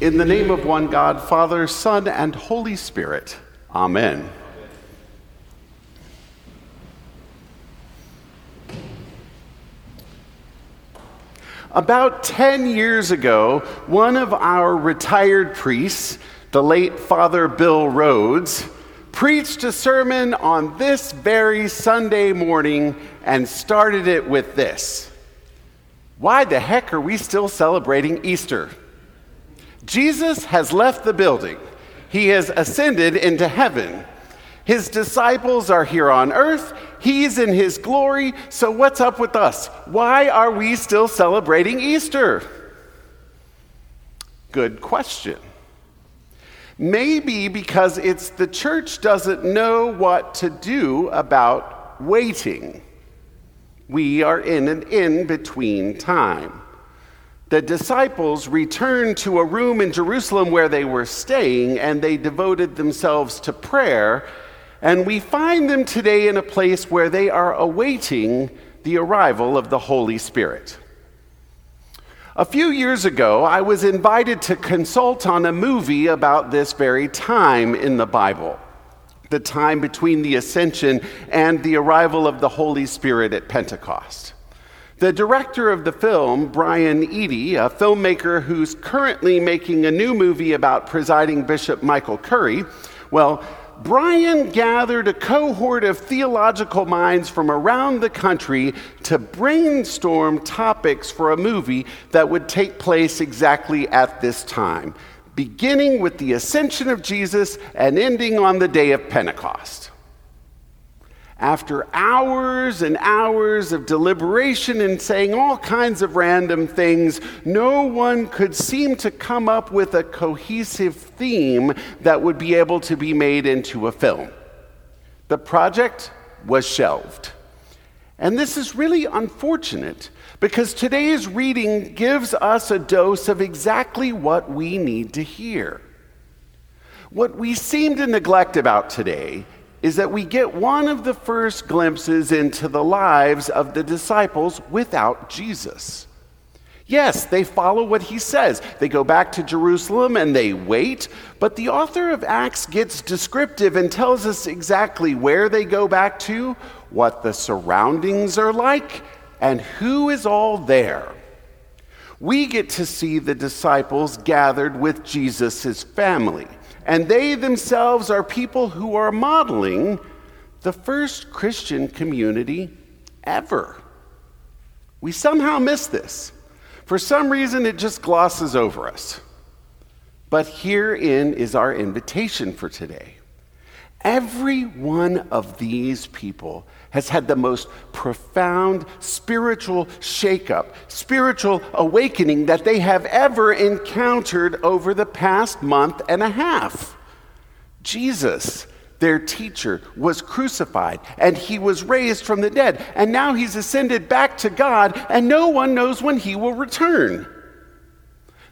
In the name of one God, Father, Son, and Holy Spirit. Amen. About 10 years ago, one of our retired priests, the late Father Bill Rhodes, preached a sermon on this very Sunday morning and started it with this Why the heck are we still celebrating Easter? Jesus has left the building, he has ascended into heaven. His disciples are here on earth. He's in his glory. So, what's up with us? Why are we still celebrating Easter? Good question. Maybe because it's the church doesn't know what to do about waiting. We are in an in between time. The disciples returned to a room in Jerusalem where they were staying and they devoted themselves to prayer and we find them today in a place where they are awaiting the arrival of the Holy Spirit. A few years ago, I was invited to consult on a movie about this very time in the Bible the time between the ascension and the arrival of the Holy Spirit at Pentecost. The director of the film, Brian Eadie, a filmmaker who's currently making a new movie about presiding Bishop Michael Curry, well, Brian gathered a cohort of theological minds from around the country to brainstorm topics for a movie that would take place exactly at this time, beginning with the ascension of Jesus and ending on the day of Pentecost. After hours and hours of deliberation and saying all kinds of random things, no one could seem to come up with a cohesive theme that would be able to be made into a film. The project was shelved. And this is really unfortunate because today's reading gives us a dose of exactly what we need to hear. What we seem to neglect about today is that we get one of the first glimpses into the lives of the disciples without Jesus. Yes, they follow what he says. They go back to Jerusalem and they wait, but the author of Acts gets descriptive and tells us exactly where they go back to, what the surroundings are like, and who is all there. We get to see the disciples gathered with Jesus' family and they themselves are people who are modeling the first Christian community ever. We somehow miss this. For some reason, it just glosses over us. But herein is our invitation for today. Every one of these people has had the most profound spiritual shakeup, spiritual awakening that they have ever encountered over the past month and a half. Jesus, their teacher, was crucified and he was raised from the dead, and now he's ascended back to God, and no one knows when he will return.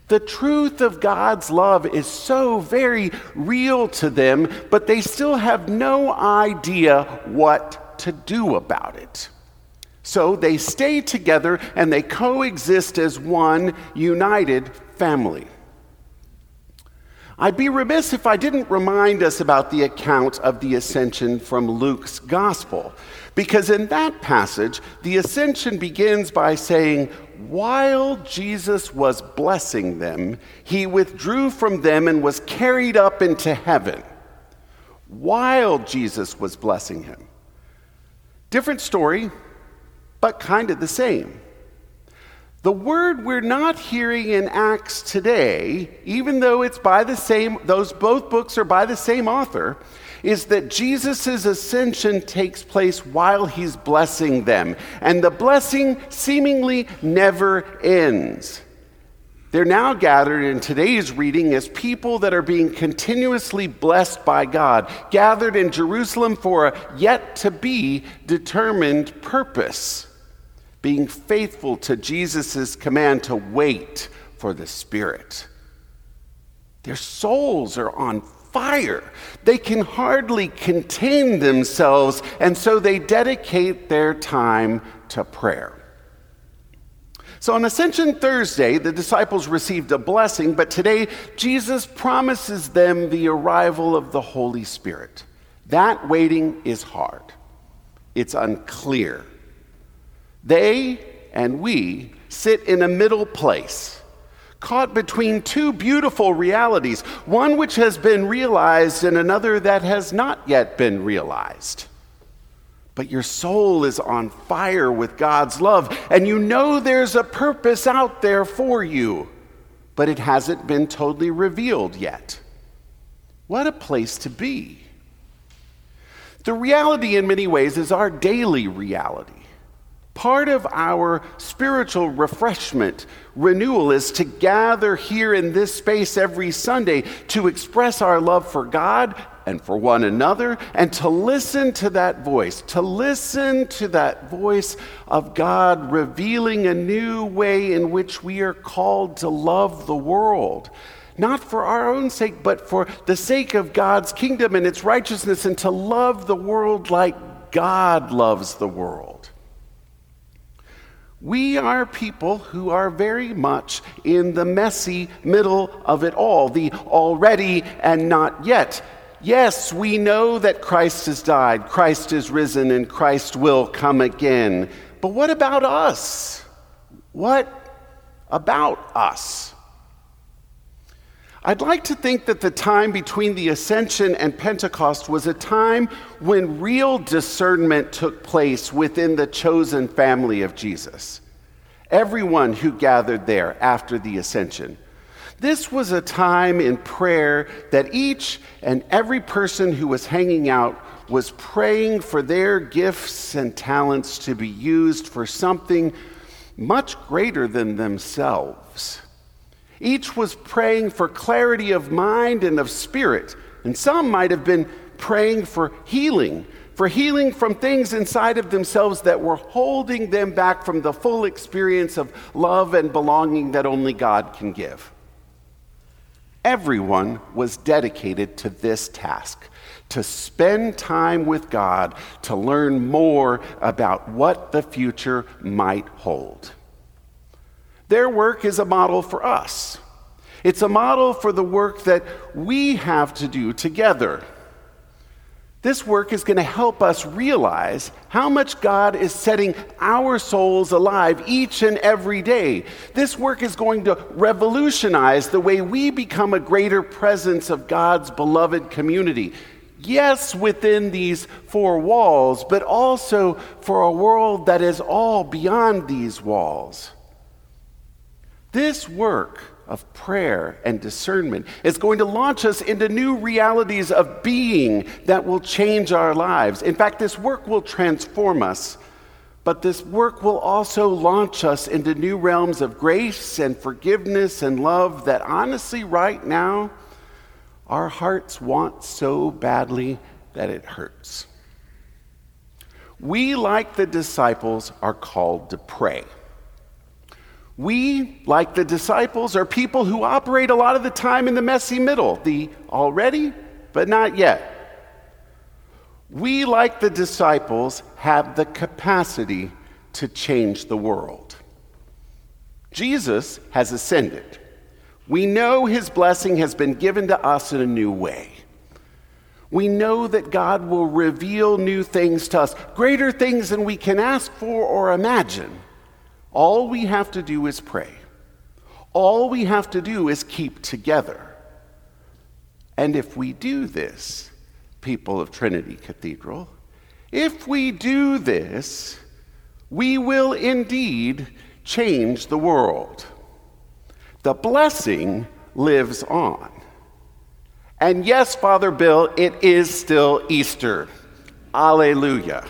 The truth of God's love is so very real to them, but they still have no idea what to do about it. So they stay together and they coexist as one united family. I'd be remiss if I didn't remind us about the account of the ascension from Luke's gospel, because in that passage, the ascension begins by saying, While Jesus was blessing them, he withdrew from them and was carried up into heaven. While Jesus was blessing him. Different story, but kind of the same. The word we're not hearing in Acts today, even though it's by the same, those both books are by the same author, is that Jesus' ascension takes place while he's blessing them. And the blessing seemingly never ends. They're now gathered in today's reading as people that are being continuously blessed by God, gathered in Jerusalem for a yet to be determined purpose, being faithful to Jesus' command to wait for the Spirit. Their souls are on fire. They can hardly contain themselves, and so they dedicate their time to prayer. So on Ascension Thursday, the disciples received a blessing, but today Jesus promises them the arrival of the Holy Spirit. That waiting is hard, it's unclear. They and we sit in a middle place, caught between two beautiful realities, one which has been realized and another that has not yet been realized but your soul is on fire with God's love, and you know there's a purpose out there for you, but it hasn't been totally revealed yet. What a place to be. The reality, in many ways, is our daily reality. Part of our spiritual refreshment, renewal, is to gather here in this space every Sunday to express our love for God and for one another, and to listen to that voice, to listen to that voice of God revealing a new way in which we are called to love the world. Not for our own sake, but for the sake of God's kingdom and its righteousness, and to love the world like God loves the world. We are people who are very much in the messy middle of it all, the already and not yet. Yes, we know that Christ has died, Christ is risen, and Christ will come again. But what about us? What about us? I'd like to think that the time between the ascension and Pentecost was a time when real discernment took place within the chosen family of Jesus. Everyone who gathered there after the ascension. This was a time in prayer that each and every person who was hanging out was praying for their gifts and talents to be used for something much greater than themselves. Each was praying for clarity of mind and of spirit, and some might have been praying for healing, for healing from things inside of themselves that were holding them back from the full experience of love and belonging that only God can give. Everyone was dedicated to this task to spend time with God to learn more about what the future might hold. Their work is a model for us. It's a model for the work that we have to do together. This work is going to help us realize how much God is setting our souls alive each and every day. This work is going to revolutionize the way we become a greater presence of God's beloved community. Yes, within these four walls, but also for a world that is all beyond these walls. This work of prayer and discernment is going to launch us into new realities of being that will change our lives. In fact, this work will transform us, but this work will also launch us into new realms of grace and forgiveness and love that honestly, right now, our hearts want so badly that it hurts. We, like the disciples, are called to pray. We, like the disciples, are people who operate a lot of the time in the messy middle, the already, but not yet. We, like the disciples, have the capacity to change the world. Jesus has ascended. We know his blessing has been given to us in a new way. We know that God will reveal new things to us, greater things than we can ask for or imagine. All we have to do is pray. All we have to do is keep together. And if we do this, people of Trinity Cathedral, if we do this, we will indeed change the world. The blessing lives on. And yes, Father Bill, it is still Easter. Alleluia.